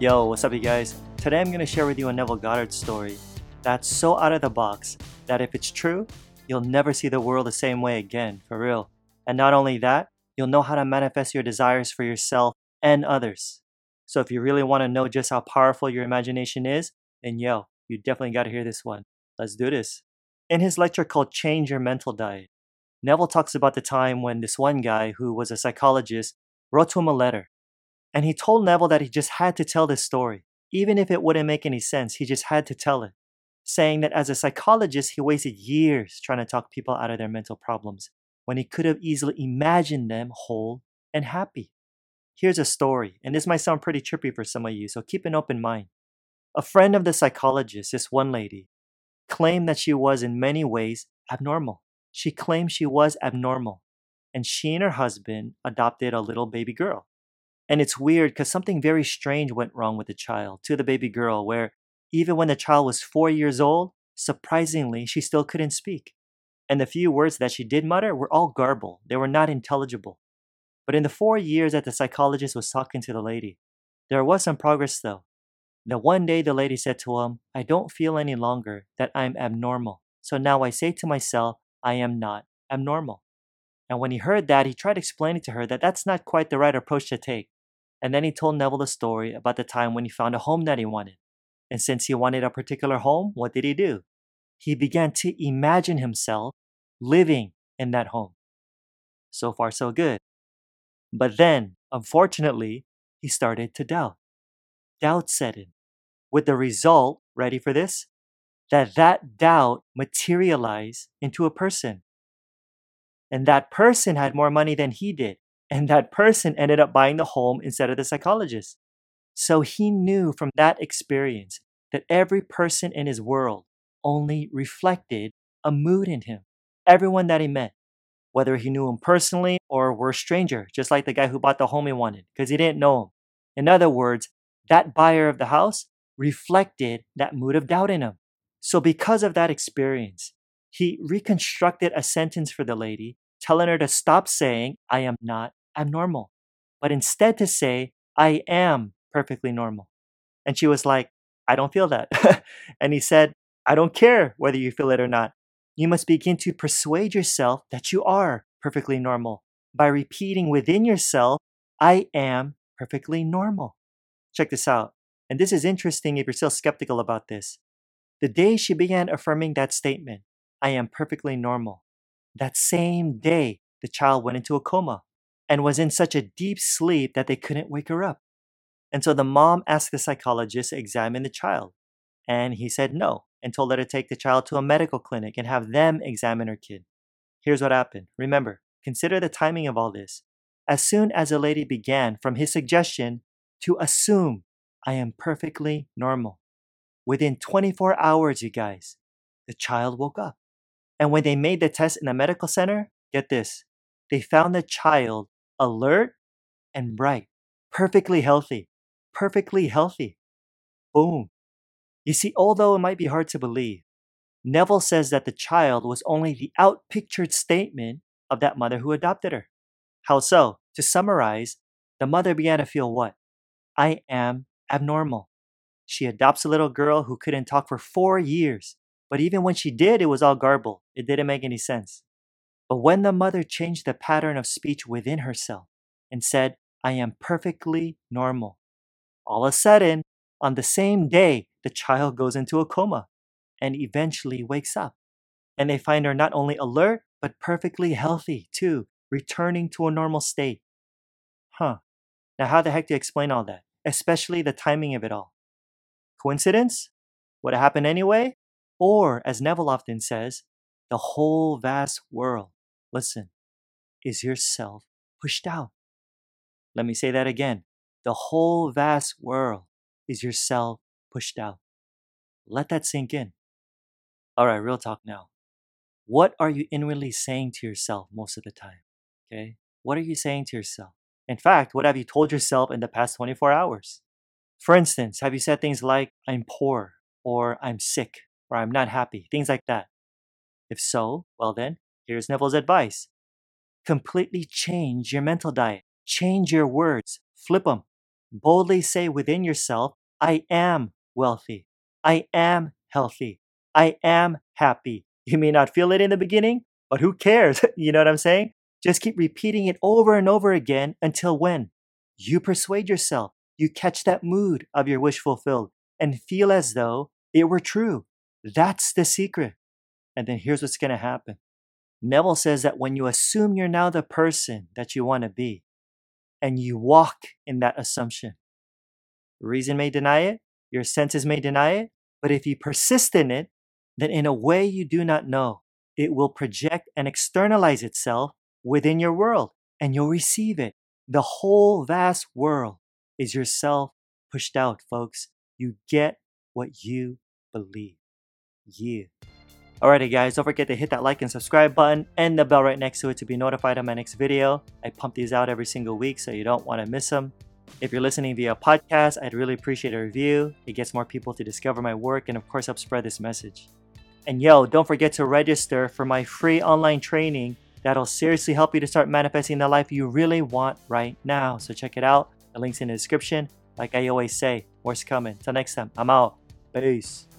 Yo, what's up, you guys? Today I'm going to share with you a Neville Goddard story that's so out of the box that if it's true, you'll never see the world the same way again, for real. And not only that, you'll know how to manifest your desires for yourself and others. So if you really want to know just how powerful your imagination is, then yo, you definitely got to hear this one. Let's do this. In his lecture called Change Your Mental Diet, Neville talks about the time when this one guy who was a psychologist wrote to him a letter and he told Neville that he just had to tell this story. Even if it wouldn't make any sense, he just had to tell it. Saying that as a psychologist, he wasted years trying to talk people out of their mental problems when he could have easily imagined them whole and happy. Here's a story, and this might sound pretty trippy for some of you, so keep an open mind. A friend of the psychologist, this one lady, claimed that she was in many ways abnormal. She claimed she was abnormal, and she and her husband adopted a little baby girl. And it's weird because something very strange went wrong with the child, to the baby girl, where even when the child was four years old, surprisingly, she still couldn't speak. And the few words that she did mutter were all garbled, they were not intelligible. But in the four years that the psychologist was talking to the lady, there was some progress though. Now, one day the lady said to him, I don't feel any longer that I'm abnormal. So now I say to myself, I am not abnormal. And when he heard that, he tried explaining to her that that's not quite the right approach to take. And then he told Neville the story about the time when he found a home that he wanted. And since he wanted a particular home, what did he do? He began to imagine himself living in that home. So far, so good. But then, unfortunately, he started to doubt. Doubt set in. With the result, ready for this? That that doubt materialized into a person. And that person had more money than he did. And that person ended up buying the home instead of the psychologist. So he knew from that experience that every person in his world only reflected a mood in him. Everyone that he met, whether he knew him personally or were a stranger, just like the guy who bought the home he wanted, because he didn't know him. In other words, that buyer of the house reflected that mood of doubt in him. So, because of that experience, he reconstructed a sentence for the lady, telling her to stop saying, I am not abnormal, but instead to say, I am perfectly normal. And she was like, I don't feel that. and he said, I don't care whether you feel it or not. You must begin to persuade yourself that you are perfectly normal by repeating within yourself, I am perfectly normal. Check this out. And this is interesting if you're still skeptical about this. The day she began affirming that statement, I am perfectly normal, that same day the child went into a coma and was in such a deep sleep that they couldn't wake her up. And so the mom asked the psychologist to examine the child. And he said no and told her to take the child to a medical clinic and have them examine her kid. Here's what happened. Remember, consider the timing of all this. As soon as the lady began, from his suggestion, to assume I am perfectly normal, within 24 hours, you guys, the child woke up. And when they made the test in the medical center, get this, they found the child alert and bright, perfectly healthy, perfectly healthy. Boom. You see, although it might be hard to believe, Neville says that the child was only the outpictured statement of that mother who adopted her. How so? To summarize, the mother began to feel what? I am abnormal. She adopts a little girl who couldn't talk for four years, but even when she did, it was all garbled. It didn't make any sense. But when the mother changed the pattern of speech within herself and said, I am perfectly normal, all of a sudden, on the same day, the child goes into a coma and eventually wakes up. And they find her not only alert, but perfectly healthy too, returning to a normal state. Huh. Now, how the heck do you explain all that? Especially the timing of it all. Coincidence? Would it happen anyway? Or, as Neville often says, the whole vast world Listen, is yourself pushed out? Let me say that again. The whole vast world is yourself pushed out. Let that sink in. All right, real talk now. What are you inwardly saying to yourself most of the time? Okay? What are you saying to yourself? In fact, what have you told yourself in the past 24 hours? For instance, have you said things like, I'm poor, or I'm sick, or I'm not happy, things like that? If so, well then, Here's Neville's advice completely change your mental diet, change your words, flip them. Boldly say within yourself, I am wealthy. I am healthy. I am happy. You may not feel it in the beginning, but who cares? you know what I'm saying? Just keep repeating it over and over again until when? You persuade yourself, you catch that mood of your wish fulfilled and feel as though it were true. That's the secret. And then here's what's going to happen. Neville says that when you assume you're now the person that you want to be, and you walk in that assumption, reason may deny it, your senses may deny it, but if you persist in it, then in a way you do not know, it will project and externalize itself within your world and you'll receive it. The whole vast world is yourself pushed out, folks. You get what you believe. Yeah. Alrighty guys, don't forget to hit that like and subscribe button and the bell right next to it to be notified of my next video. I pump these out every single week so you don't want to miss them. If you're listening via podcast, I'd really appreciate a review. It gets more people to discover my work and of course help spread this message. And yo, don't forget to register for my free online training that'll seriously help you to start manifesting the life you really want right now. So check it out. The link's in the description. Like I always say, more's coming. Till next time, I'm out. Peace.